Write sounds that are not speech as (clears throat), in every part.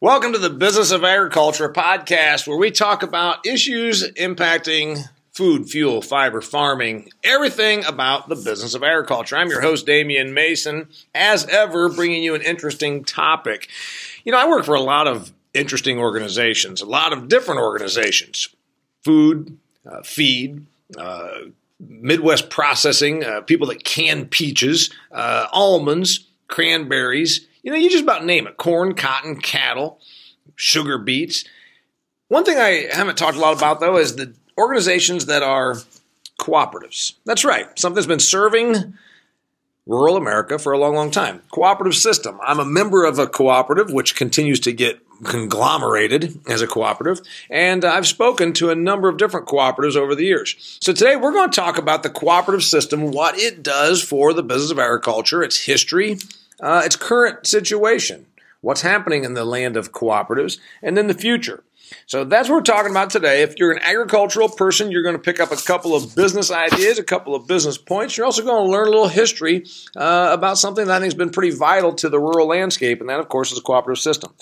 Welcome to the Business of Agriculture podcast, where we talk about issues impacting food, fuel, fiber, farming, everything about the business of agriculture. I'm your host, Damian Mason, as ever, bringing you an interesting topic. You know, I work for a lot of interesting organizations, a lot of different organizations food, uh, feed, uh, Midwest processing, uh, people that can peaches, uh, almonds, cranberries you know, you just about name it corn, cotton, cattle, sugar beets. One thing I haven't talked a lot about, though, is the organizations that are cooperatives. That's right, something that's been serving rural America for a long, long time. Cooperative system. I'm a member of a cooperative, which continues to get conglomerated as a cooperative, and I've spoken to a number of different cooperatives over the years. So today we're going to talk about the cooperative system, what it does for the business of agriculture, its history, uh, its current situation, what's happening in the land of cooperatives, and then the future. So that's what we're talking about today. If you're an agricultural person, you're going to pick up a couple of business ideas, a couple of business points. You're also going to learn a little history uh, about something that I think has been pretty vital to the rural landscape, and that, of course, is the cooperative system.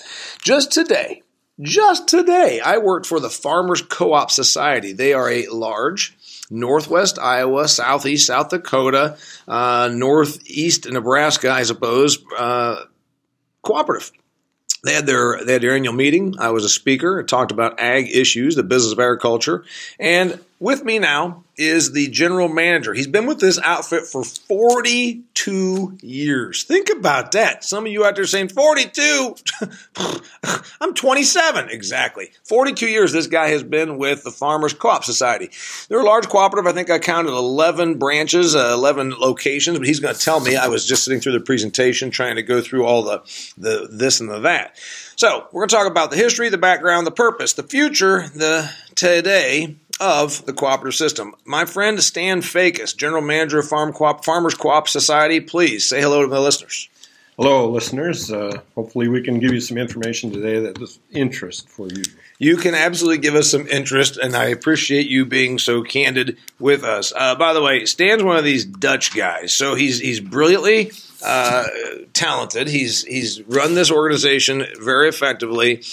Just today, just today, I worked for the Farmers Co op Society. They are a large, northwest Iowa, southeast South Dakota, uh, northeast Nebraska, I suppose, uh, cooperative. They had their they had their annual meeting. I was a speaker. I talked about ag issues, the business of agriculture, and with me now is the general manager. He's been with this outfit for 42 years. Think about that. Some of you out there saying 42. (laughs) I'm 27. Exactly. 42 years this guy has been with the Farmers Co-op Society. They're a large cooperative. I think I counted 11 branches, uh, 11 locations, but he's going to tell me. I was just sitting through the presentation trying to go through all the, the this and the that. So we're going to talk about the history, the background, the purpose, the future, the today, of the cooperative system. My friend Stan Feekes, General Manager of Farm Co-op, Farmers Co-op Society, please say hello to the listeners. Hello, listeners. Uh, hopefully, we can give you some information today that is interest for you. You can absolutely give us some interest, and I appreciate you being so candid with us. Uh, by the way, Stan's one of these Dutch guys, so he's he's brilliantly uh, talented. He's he's run this organization very effectively,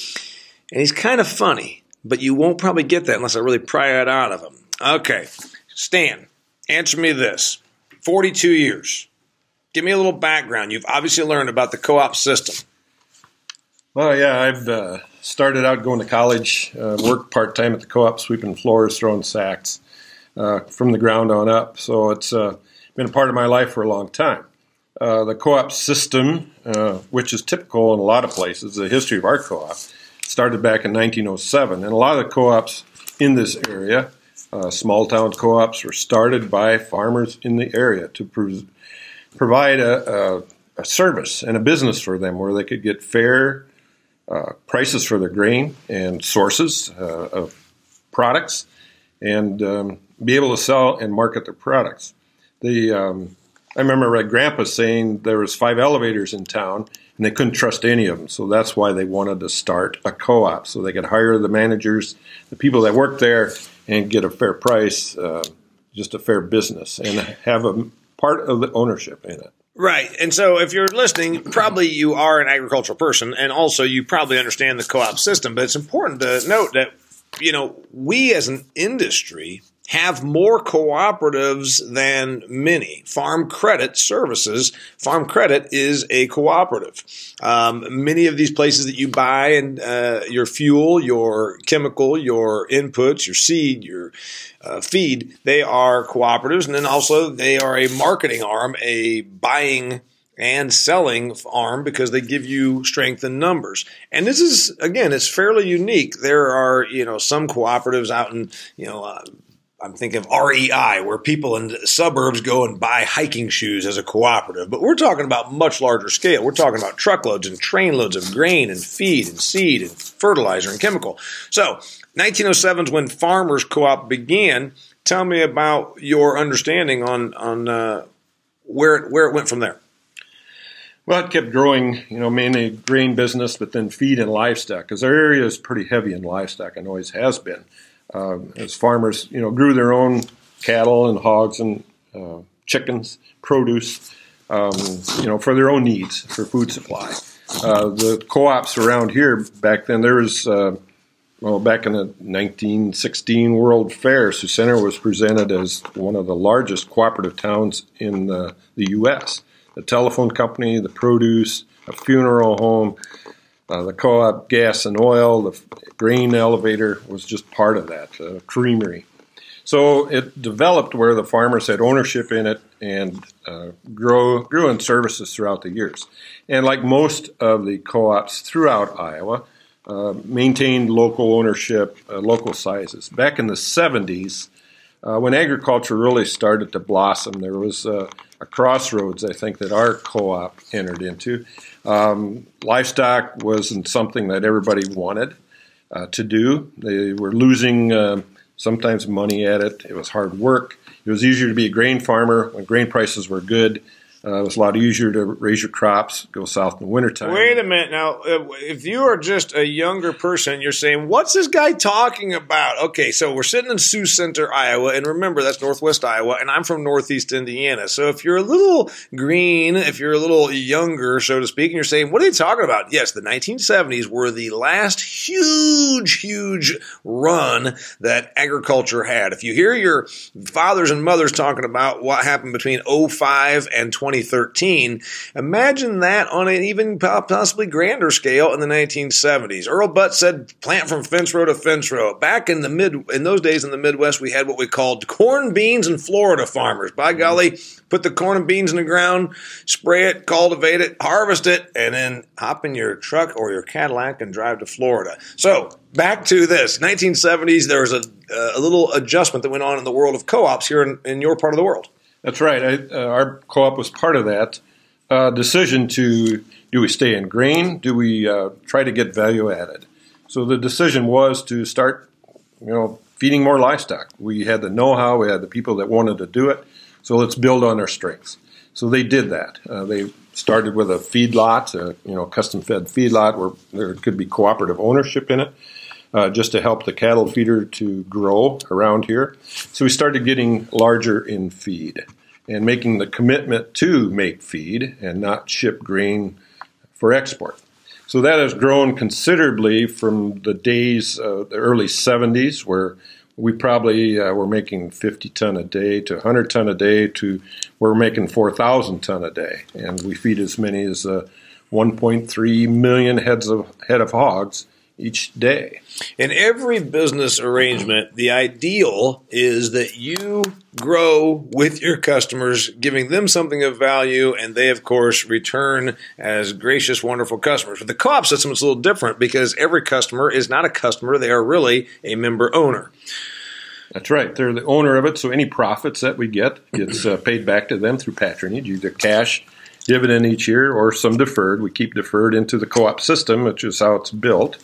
and he's kind of funny but you won't probably get that unless I really pry it out of him. Okay, Stan, answer me this 42 years. Give me a little background. You've obviously learned about the co op system. Well, yeah, I've uh, started out going to college, uh, worked part time at the co op, sweeping floors, throwing sacks uh, from the ground on up. So it's uh, been a part of my life for a long time. Uh, the co op system, uh, which is typical in a lot of places, the history of our co op, started back in 1907. And a lot of the co ops in this area, uh, small town co ops, were started by farmers in the area to pro- provide a, a, a, service and a business for them where they could get fair uh, prices for their grain and sources uh, of products and um, be able to sell and market their products. The um, I remember my grandpa saying there was five elevators in town and they couldn't trust any of them. So that's why they wanted to start a co-op so they could hire the managers, the people that work there, and get a fair price, uh, just a fair business, and have a part of the ownership in it. Right. And so if you're listening, probably you are an agricultural person and also you probably understand the co-op system, but it's important to note that you know, we as an industry have more cooperatives than many. Farm Credit Services, Farm Credit is a cooperative. Um, many of these places that you buy and uh, your fuel, your chemical, your inputs, your seed, your uh, feed, they are cooperatives, and then also they are a marketing arm, a buying and selling arm because they give you strength in numbers. And this is again, it's fairly unique. There are you know some cooperatives out in you know. Uh, I'm thinking of REI, where people in suburbs go and buy hiking shoes as a cooperative. But we're talking about much larger scale. We're talking about truckloads and trainloads of grain and feed and seed and fertilizer and chemical. So 1907 is when Farmers Co-op began. Tell me about your understanding on on uh, where it, where it went from there. Well, it kept growing, you know, mainly grain business, but then feed and livestock, because our area is pretty heavy in livestock and always has been uh, as farmers, you know, grew their own cattle and hogs and uh, chickens, produce, um, you know, for their own needs for food supply. uh, the co-ops around here back then there was uh, well back in the 1916 World Fair, Sioux Center was presented as one of the largest cooperative towns in the, the U.S. The telephone company, the produce, a funeral home, uh, the co-op gas and oil, the grain elevator was just part of that uh, creamery. So it developed where the farmers had ownership in it and uh, grow, grew in services throughout the years. And like most of the co-ops throughout Iowa, uh, maintained local ownership, uh, local sizes. Back in the 70s, uh, when agriculture really started to blossom, there was a crossroads, I think, that our co-op entered into. Um, livestock wasn't something that everybody wanted uh, to do. They were losing uh, sometimes money at it. It was hard work. It was easier to be a grain farmer when grain prices were good. Uh, it was a lot easier to raise your crops, go south in the wintertime. Wait a minute. Now, if you are just a younger person, you're saying, what's this guy talking about? Okay, so we're sitting in Sioux Center, Iowa, and remember, that's northwest Iowa, and I'm from northeast Indiana. So if you're a little green, if you're a little younger, so to speak, and you're saying, what are they talking about? Yes, the 1970s were the last huge, huge run that agriculture had. If you hear your fathers and mothers talking about what happened between 05 and 20, 2013. Imagine that on an even possibly grander scale in the 1970s. Earl Butz said plant from fence row to fence row. Back in the mid, in those days in the Midwest, we had what we called corn, beans, and Florida farmers. By mm-hmm. golly, put the corn and beans in the ground, spray it, cultivate it, harvest it, and then hop in your truck or your Cadillac and drive to Florida. So back to this 1970s, there was a, a little adjustment that went on in the world of co-ops here in, in your part of the world. That's right. I, uh, our co-op was part of that uh, decision to do we stay in grain? Do we uh, try to get value added? So the decision was to start, you know, feeding more livestock. We had the know-how. We had the people that wanted to do it. So let's build on our strengths. So they did that. Uh, they started with a feedlot, a, you know, custom-fed feedlot where there could be cooperative ownership in it uh, just to help the cattle feeder to grow around here. So we started getting larger in feed and making the commitment to make feed and not ship grain for export. So that has grown considerably from the days, uh, the early 70s, where we probably uh, were making 50 ton a day to 100 ton a day to we're making 4,000 ton a day, and we feed as many as uh, 1.3 million heads of head of hogs each day. In every business arrangement, the ideal is that you grow with your customers, giving them something of value, and they, of course, return as gracious, wonderful customers. With the co op system, it's a little different because every customer is not a customer, they are really a member owner. That's right. They're the owner of it, so any profits that we get gets uh, paid back to them through patronage, either cash dividend each year or some deferred. We keep deferred into the co op system, which is how it's built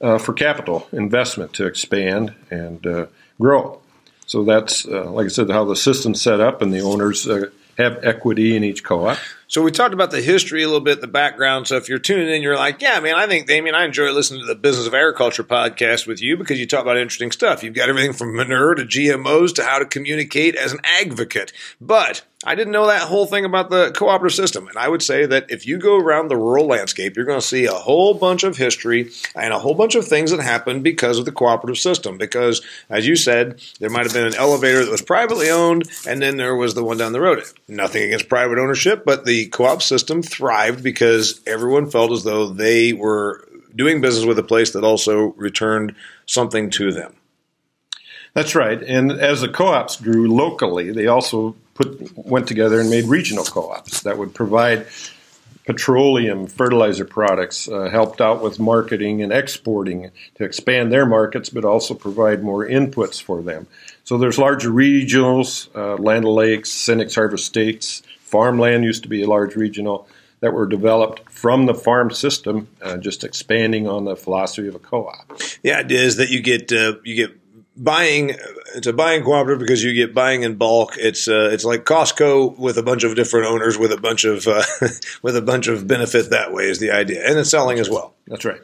uh, for capital investment to expand and uh, grow. So that's, uh, like I said, how the system's set up, and the owners uh, have equity in each co-op. So we talked about the history a little bit, the background. So if you're tuning in, you're like, yeah, man, I think, Damian, I enjoy listening to the Business of Agriculture podcast with you because you talk about interesting stuff. You've got everything from manure to GMOs to how to communicate as an advocate. But I didn't know that whole thing about the cooperative system. And I would say that if you go around the rural landscape, you're going to see a whole bunch of history and a whole bunch of things that happened because of the cooperative system. Because, as you said, there might have been an elevator that was privately owned, and then there was the one down the road. Nothing against private ownership, but the co op system thrived because everyone felt as though they were doing business with a place that also returned something to them. That's right. And as the co-ops grew locally, they also put went together and made regional co-ops that would provide petroleum fertilizer products, uh, helped out with marketing and exporting to expand their markets, but also provide more inputs for them. So there's larger regionals, uh, Land O'Lakes, Cenex Harvest States, farmland used to be a large regional that were developed from the farm system, uh, just expanding on the philosophy of a co-op. The idea is that you get uh, you get buying it's a buying cooperative because you get buying in bulk. It's uh, it's like Costco with a bunch of different owners with a bunch of uh, (laughs) with a bunch of benefit that way is the idea. And it's selling as well. That's right.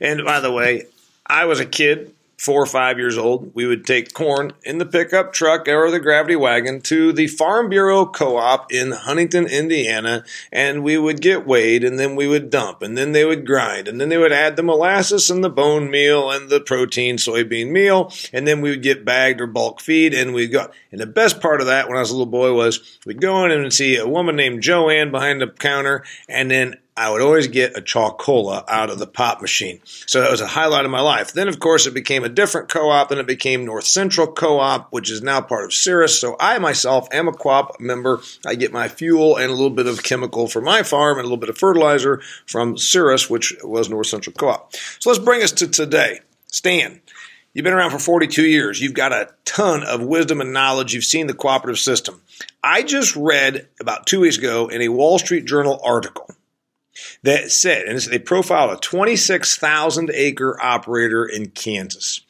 And by the way I was a kid four or five years old, we would take corn in the pickup truck or the gravity wagon to the Farm Bureau Co-op in Huntington, Indiana, and we would get weighed, and then we would dump, and then they would grind, and then they would add the molasses and the bone meal and the protein soybean meal, and then we would get bagged or bulk feed, and we'd go. And the best part of that when I was a little boy was we'd go in and see a woman named Joanne behind the counter, and then I would always get a Choc-ola out of the pop machine. So that was a highlight of my life. Then, of course, it became a different co op, and it became North Central Co op, which is now part of Ceres. So I myself am a co op member. I get my fuel and a little bit of chemical for my farm and a little bit of fertilizer from Ceres, which was North Central Co op. So let's bring us to today. Stan, You've been around for 42 years. You've got a ton of wisdom and knowledge. You've seen the cooperative system. I just read about two weeks ago in a Wall Street Journal article that said, and they profiled a 26,000 acre operator in Kansas.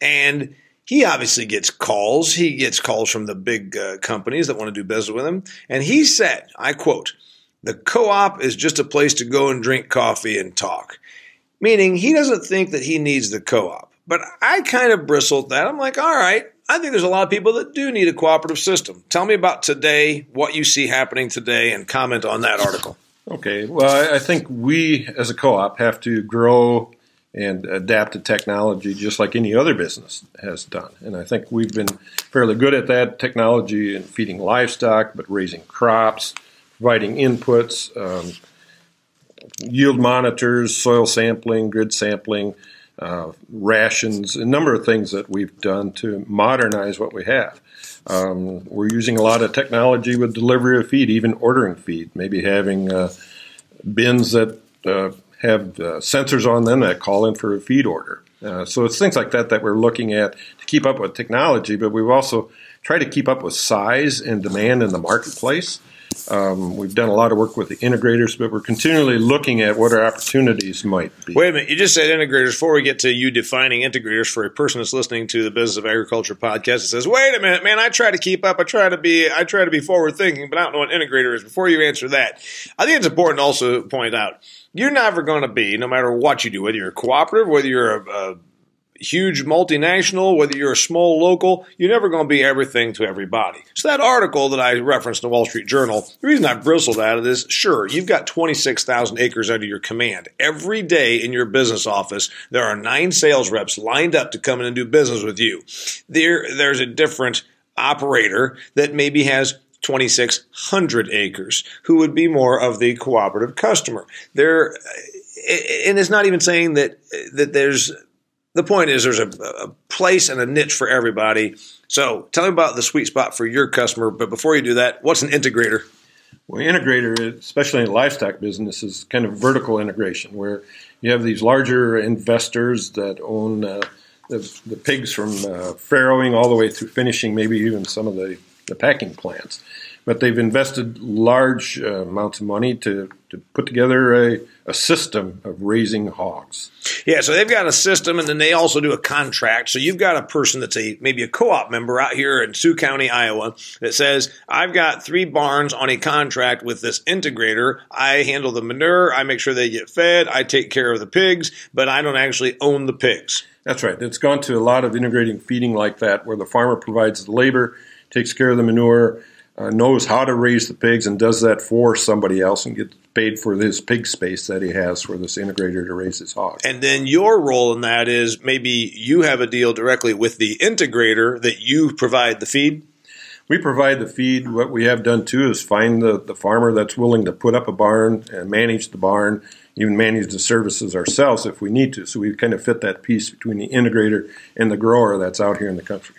And he obviously gets calls. He gets calls from the big uh, companies that want to do business with him. And he said, I quote, the co op is just a place to go and drink coffee and talk. Meaning he doesn't think that he needs the co op. But I kind of bristled at that. I'm like, all right, I think there's a lot of people that do need a cooperative system. Tell me about today, what you see happening today, and comment on that article. Okay. Well, I think we as a co op have to grow and adapt to technology just like any other business has done. And I think we've been fairly good at that technology in feeding livestock, but raising crops, providing inputs, um, yield monitors, soil sampling, grid sampling, uh, rations, a number of things that we've done to modernize what we have. Um, we're using a lot of technology with delivery of feed, even ordering feed, maybe having uh, bins that uh, have uh, sensors on them that call in for a feed order. Uh, so it's things like that that we're looking at to keep up with technology, but we've also tried to keep up with size and demand in the marketplace. Um, we've done a lot of work with the integrators, but we're continually looking at what our opportunities might be. Wait a minute, you just said integrators. Before we get to you defining integrators for a person that's listening to the Business of Agriculture podcast, it says, "Wait a minute, man! I try to keep up. I try to be. I try to be forward thinking, but I don't know what integrator is." Before you answer that, I think it's important also to point out you're never going to be, no matter what you do, whether you're a cooperative, whether you're a, a huge multinational, whether you're a small local, you're never going to be everything to everybody. So that article that I referenced in the Wall Street Journal, the reason I bristled at it is, sure, you've got 26,000 acres under your command. Every day in your business office, there are nine sales reps lined up to come in and do business with you. There, there's a different operator that maybe has 2,600 acres who would be more of the cooperative customer. There, and it's not even saying that that there's the point is there's a, a, place and a niche for everybody. So tell me about the sweet spot for your customer. But before you do that, what's an integrator? Well, integrator, especially in the livestock business, is kind of vertical integration where you have these larger investors that own uh, the, the, pigs from uh, farrowing all the way through finishing, maybe even some of the, the packing plants but they've invested large uh, amounts of money to, to put together a, a system of raising hogs. Yeah, so they've got a system, and then they also do a contract. So you've got a person that's a maybe a co-op member out here in Sioux County, Iowa, that says, "I've got three barns on a contract with this integrator. I handle the manure, I make sure they get fed, I take care of the pigs, but I don't actually own the pigs." That's right. It's gone to a lot of integrating feeding like that, where the farmer provides the labor, takes care of the manure uh, knows how to raise the pigs and does that for somebody else and gets paid for this pig space that he has for this integrator to raise his hogs. And then your role in that is maybe you have a deal directly with the integrator that you provide the feed. We provide the feed. What we have done too is find the, the farmer that's willing to put up a barn and manage the barn, even manage the services ourselves if we need to. So we kind of fit that piece between the integrator and the grower that's out here in the country.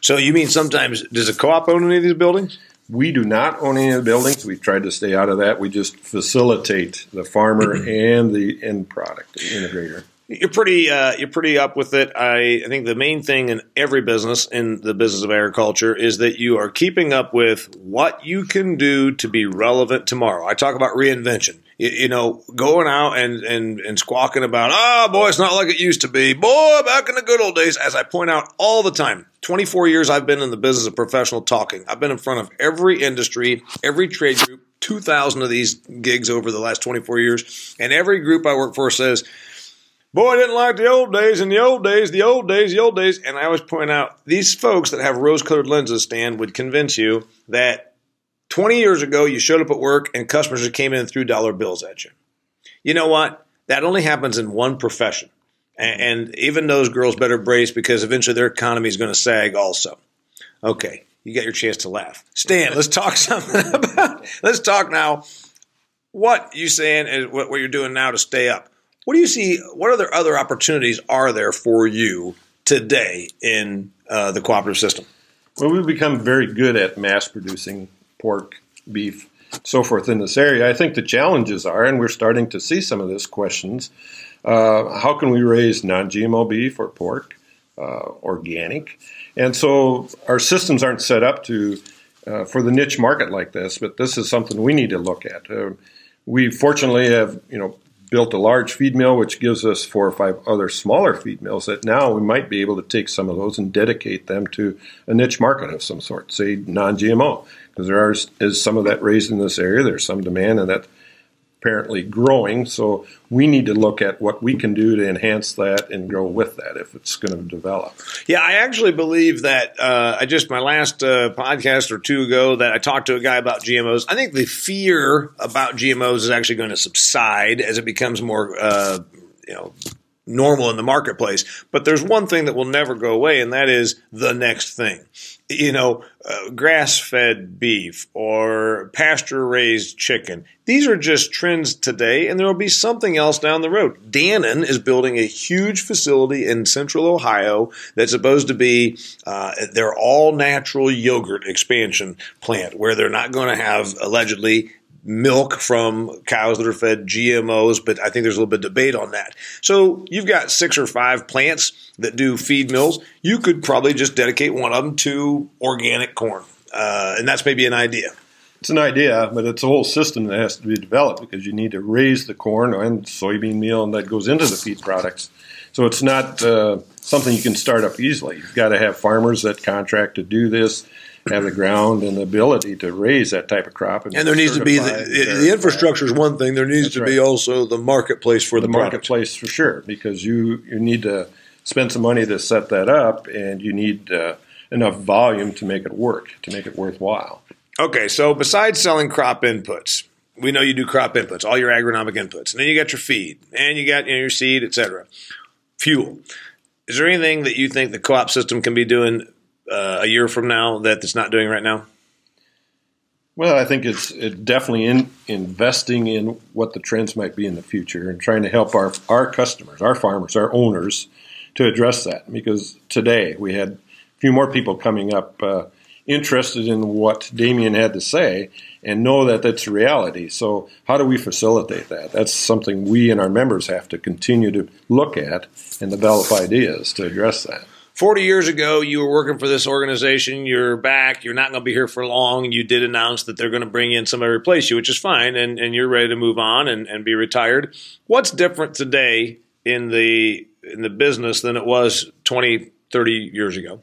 So you mean sometimes does a co-op own any of these buildings? We do not own any of the buildings. We've tried to stay out of that. We just facilitate the farmer (clears throat) and the end product, the integrator. You're pretty uh, you're pretty up with it. I, I think the main thing in every business in the business of agriculture is that you are keeping up with what you can do to be relevant tomorrow. I talk about reinvention. You, you know, going out and, and and squawking about, oh boy, it's not like it used to be. Boy, back in the good old days, as I point out all the time. 24 years I've been in the business of professional talking. I've been in front of every industry, every trade group, 2,000 of these gigs over the last 24 years. And every group I work for says, boy, I didn't like the old days and the old days, the old days, the old days. And I always point out these folks that have rose colored lenses, Stan, would convince you that 20 years ago you showed up at work and customers just came in and threw dollar bills at you. You know what? That only happens in one profession. And, even those girls better brace because eventually their economy is going to sag also. Okay, you got your chance to laugh. Stan, let's talk (laughs) something about, let's talk now what you saying and what, what you're doing now to stay up. What do you see? What other other opportunities are there for you today in uh, the cooperative system? Well, we've become very good at mass producing pork, beef, so forth in this area. I think the challenges are, and we're starting to see some of this questions. Uh, how can we raise non-GMO beef or pork, uh, organic? And so our systems aren't set up to uh, for the niche market like this, but this is something we need to look at. Uh, we fortunately have, you know, built a large feed mill, which gives us four or five other smaller feed mills that now we might be able to take some of those and dedicate them to a niche market of some sort, say non-GMO, because there are, is some of that raised in this area. There's some demand, and that apparently growing. So we need to look at what we can do to enhance that and grow with that if it's going to develop. Yeah, I actually believe that. Uh, I just my last uh, podcast or two ago that I talked to a guy about GMOs. I think the fear about GMOs is actually going to subside as it becomes more, uh, you know. Normal in the marketplace, but there's one thing that will never go away, and that is the next thing you know, uh, grass fed beef or pasture raised chicken. These are just trends today, and there will be something else down the road. Dannon is building a huge facility in central Ohio that's supposed to be uh, their all natural yogurt expansion plant, where they're not going to have allegedly milk from cows that are fed GMOs, but I think there's a little bit of debate on that. So you've got six or five plants that do feed mills. You could probably just dedicate one of them to organic corn, uh, and that's maybe an idea. It's an idea, but it's a whole system that has to be developed because you need to raise the corn and soybean meal, and that goes into the feed products. So it's not uh, something you can start up easily. You've got to have farmers that contract to do this have the ground and the ability to raise that type of crop. And, and there needs to be the, the infrastructure is one thing. There needs That's to right. be also the marketplace for the, the marketplace for sure, because you you need to spend some money to set that up, and you need uh, enough volume to make it work, to make it worthwhile. Okay, so besides selling crop inputs, we know you do crop inputs, all your agronomic inputs, and then you got your feed, and you got you know, your seed, etc. Fuel. Is there anything that you think the co-op system can be doing uh, a year from now that it's not doing right now? Well, I think it's it definitely in investing in what the trends might be in the future and trying to help our our customers, our farmers, our owners to address that. Because today we had a few more people coming up uh, interested in what Damian had to say and know that that's reality. So, how do we facilitate that? That's something we and our members have to continue to look at and develop ideas to address that. 40 years ago, you were working for this organization. You're back. You're not going to be here for long. You did announce that they're going to bring in somebody to replace you, which is fine. And, and you're ready to move on and, and be retired. What's different today in the, in the business than it was 20, 30 years ago?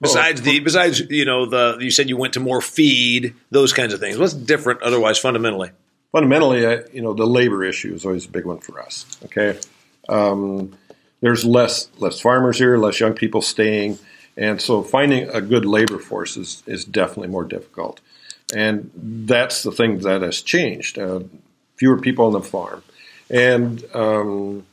Besides the, besides, you know, the, you said you went to more feed, those kinds of things. What's different otherwise fundamentally? Fundamentally, you know, the labor issue is always a big one for us. Okay. Um, there's less less farmers here, less young people staying, and so finding a good labor force is, is definitely more difficult. And that's the thing that has changed. Uh, fewer people on the farm, and um,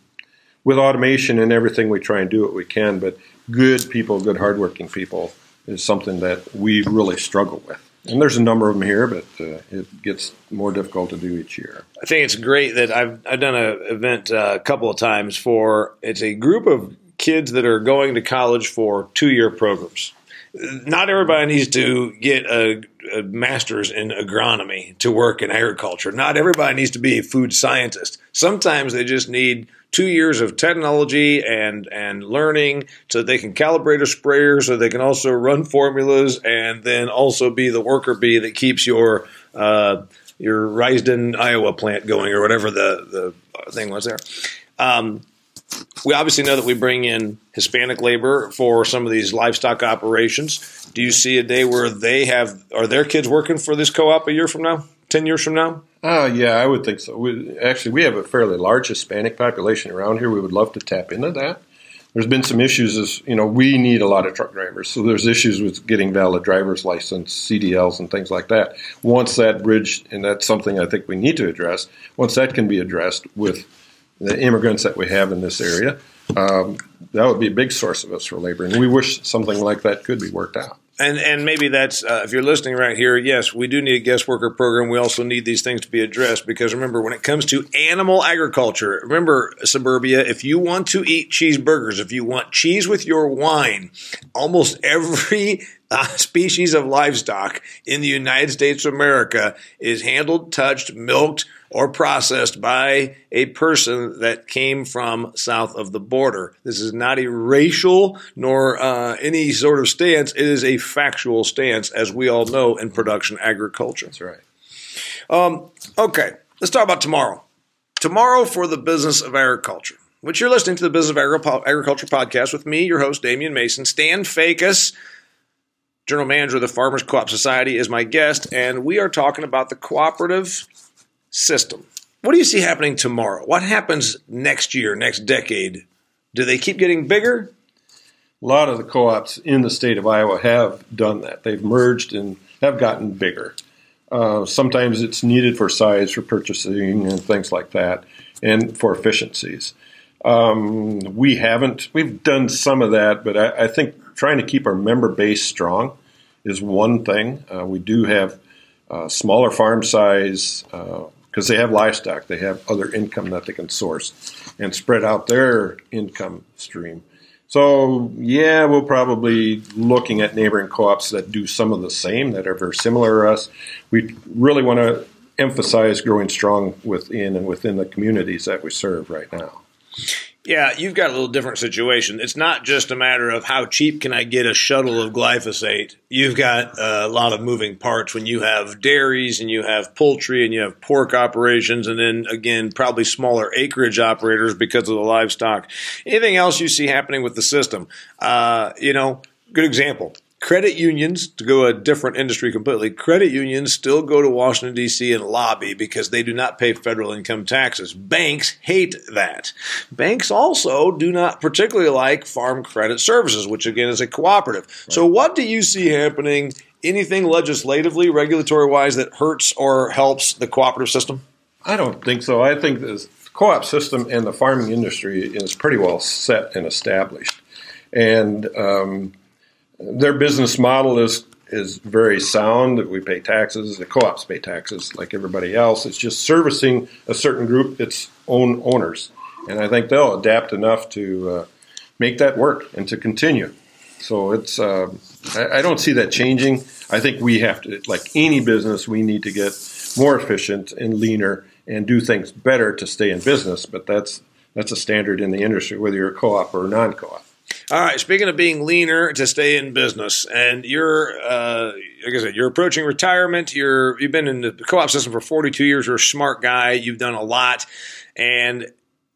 with automation and everything, we try and do what we can. But good people, good hardworking people, is something that we really struggle with. And there's a number of them here, but uh, it gets more difficult to do each year. I think it's great that I've I've done an event uh, a couple of times for it's a group of kids that are going to college for two year programs. Not everybody needs to get a, a master's in agronomy to work in agriculture. Not everybody needs to be a food scientist. Sometimes they just need two years of technology and and learning so that they can calibrate a sprayer so they can also run formulas and then also be the worker bee that keeps your uh, your Risden Iowa plant going or whatever the the thing was there. Um, we obviously know that we bring in Hispanic labor for some of these livestock operations. Do you see a day where they have are their kids working for this co-op a year from now? 10 years from now? Uh, yeah, I would think so. We, actually, we have a fairly large Hispanic population around here. We would love to tap into that. There's been some issues as, you know, we need a lot of truck drivers. So there's issues with getting valid driver's license, CDLs, and things like that. Once that bridge, and that's something I think we need to address, once that can be addressed with the immigrants that we have in this area, um, that would be a big source of us for labor. And we wish something like that could be worked out. And and maybe that's uh, if you're listening right here. Yes, we do need a guest worker program. We also need these things to be addressed because remember, when it comes to animal agriculture, remember suburbia. If you want to eat cheeseburgers, if you want cheese with your wine, almost every uh, (laughs) species of livestock in the United States of America is handled, touched, milked, or processed by a person that came from south of the border. This is not a racial nor uh, any sort of stance. It is a factual stance, as we all know in production agriculture. That's right. Um, okay, let's talk about tomorrow. Tomorrow for the business of agriculture, which you're listening to the Business of Agriculture podcast with me, your host, Damian Mason. Stan Feekes, General Manager of the Farmers Co op Society, is my guest, and we are talking about the cooperative system. What do you see happening tomorrow? What happens next year, next decade? Do they keep getting bigger? A lot of the co ops in the state of Iowa have done that. They've merged and have gotten bigger. Uh, sometimes it's needed for size, for purchasing, and things like that, and for efficiencies. Um, we haven't. We've done some of that, but I, I, think trying to keep our member base strong is one thing. Uh, we do have uh, smaller farm size, uh, because they have livestock, they have other income that they can source and spread out their income stream. So, yeah, we'll probably looking at neighboring co-ops that do some of the same that are very similar to us. We really want to emphasize growing strong within and within the communities that we serve right now. Yeah, you've got a little different situation. It's not just a matter of how cheap can I get a shuttle of glyphosate. You've got a lot of moving parts when you have dairies and you have poultry and you have pork operations and then again probably smaller acreage operators because of the livestock. Anything else you see happening with the system? Uh, you know, good example credit unions, to go a different industry completely, credit unions still go to Washington, D.C. and lobby because they do not pay federal income taxes. Banks hate that. Banks also do not particularly like farm credit services, which again is a cooperative. Right. So, what do you see happening? Anything legislatively, regulatory wise, that hurts or helps the cooperative system? I don't think so. I think the co op system and the farming industry is pretty well set and established. And, um, their business model is is very sound. We pay taxes. The co-ops pay taxes like everybody else. It's just servicing a certain group, its own owners, and I think they'll adapt enough to uh, make that work and to continue. So it's uh, I, I don't see that changing. I think we have to, like any business, we need to get more efficient and leaner and do things better to stay in business. But that's that's a standard in the industry, whether you're a co-op or a non-co-op. All right. Speaking of being leaner to stay in business, and you're, uh, like I said, you're approaching retirement. You're you've been in the co-op system for 42 years. You're a smart guy. You've done a lot, and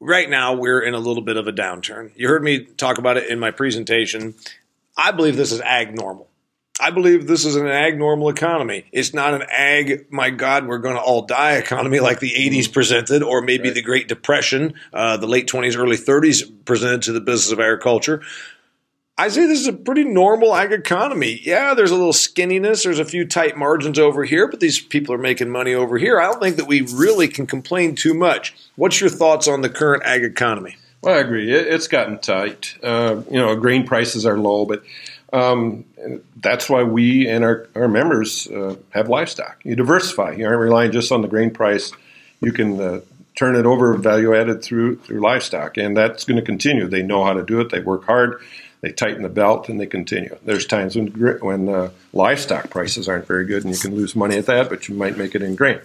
right now we're in a little bit of a downturn. You heard me talk about it in my presentation. I believe this is ag normal. I believe this is an ag normal economy. It's not an ag, my God, we're going to all die economy like the 80s presented, or maybe right. the Great Depression, uh, the late 20s, early 30s presented to the business of agriculture. I say this is a pretty normal ag economy. Yeah, there's a little skinniness, there's a few tight margins over here, but these people are making money over here. I don't think that we really can complain too much. What's your thoughts on the current ag economy? Well, I agree. It's gotten tight. Uh, you know, grain prices are low, but um, that's why we and our, our members uh, have livestock. You diversify. You aren't relying just on the grain price. You can uh, turn it over value added through through livestock, and that's going to continue. They know how to do it. They work hard. They tighten the belt and they continue. There's times when when uh, livestock prices aren't very good, and you can lose money at that, but you might make it in grain.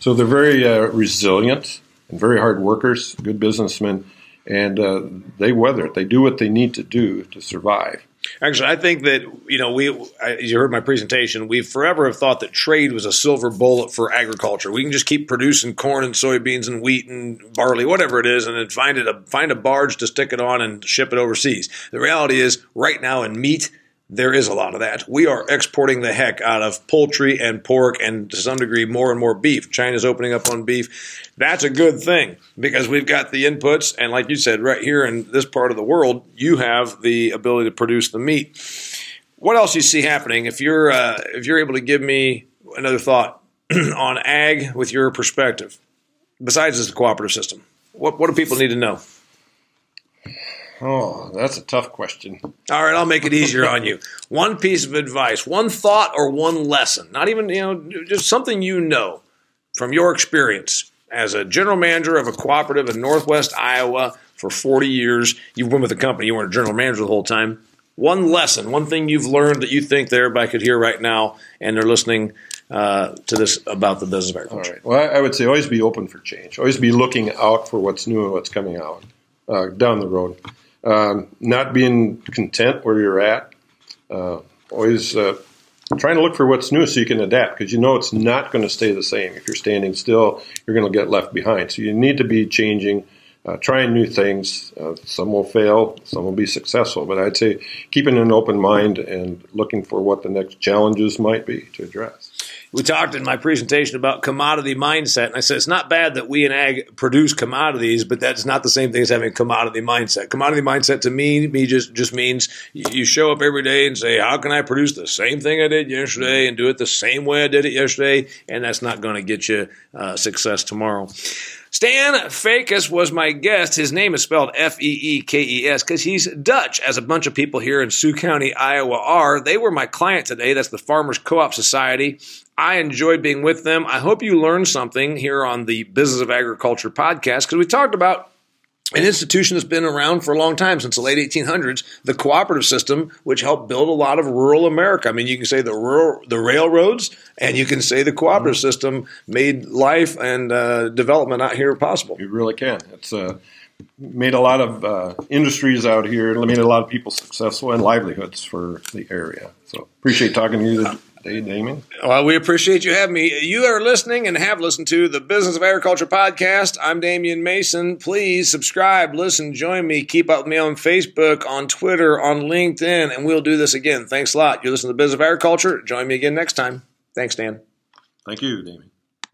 So they're very uh, resilient and very hard workers, good businessmen, and uh, they weather it. They do what they need to do to survive. Actually, I think that you know we, as you heard my presentation, we forever have thought that trade was a silver bullet for agriculture. We can just keep producing corn and soybeans and wheat and barley, whatever it is, and then find it a find a barge to stick it on and ship it overseas. The reality is, right now in meat, there is a lot of that. We are exporting the heck out of poultry and pork and to some degree more and more beef. China's opening up on beef. That's a good thing because we've got the inputs. And like you said, right here in this part of the world, you have the ability to produce the meat. What else you see happening? If you're, uh, if you're able to give me another thought (clears throat) on ag with your perspective, besides this cooperative system, what, what do people need to know? Oh, that's a tough question. All right, I'll make it easier on you. One piece of advice, one thought, or one lesson. Not even, you know, just something you know from your experience as a general manager of a cooperative in Northwest Iowa for 40 years. You've been with the company, you weren't a general manager the whole time. One lesson, one thing you've learned that you think that everybody could hear right now and they're listening uh, to this about the business of agriculture. Right. Well, I would say always be open for change. Always be looking out for what's new and what's coming out uh, down the road um, not being content where you're at, uh, always uh, trying to look for what's new so you can adapt because you know it's not going to stay the same. If you're standing still, you're going to get left behind. So you need to be changing, uh, trying new things. Uh, some will fail, some will be successful, but I'd say keeping an open mind and looking for what the next challenges might be to address we talked in my presentation about commodity mindset, and I said it's not bad that we in ag produce commodities, but that's not the same thing as having a commodity mindset. Commodity mindset to me, me just just means you show up every day and say, "How can I produce the same thing I did yesterday and do it the same way I did it yesterday?" And that's not going to get you uh, success tomorrow. Stan Feekes was my guest. His name is spelled F E E K E S because he's Dutch, as a bunch of people here in Sioux County, Iowa are. They were my client today. That's the Farmers Co op Society. I enjoyed being with them. I hope you learned something here on the Business of Agriculture podcast because we talked about an institution that's been around for a long time since the late 1800s the cooperative system which helped build a lot of rural america. I mean you can say the rural the railroads and you can say the cooperative mm-hmm. system made life and uh, development out here possible. You really can. It's uh, made a lot of uh, industries out here made a lot of people successful and livelihoods for the area. So appreciate talking to you Hey, Damon. Well, we appreciate you having me. You are listening and have listened to the Business of Agriculture podcast. I'm Damian Mason. Please subscribe, listen, join me. Keep up with me on Facebook, on Twitter, on LinkedIn, and we'll do this again. Thanks a lot. You listen to the Business of Agriculture. Join me again next time. Thanks, Dan. Thank you, Damian.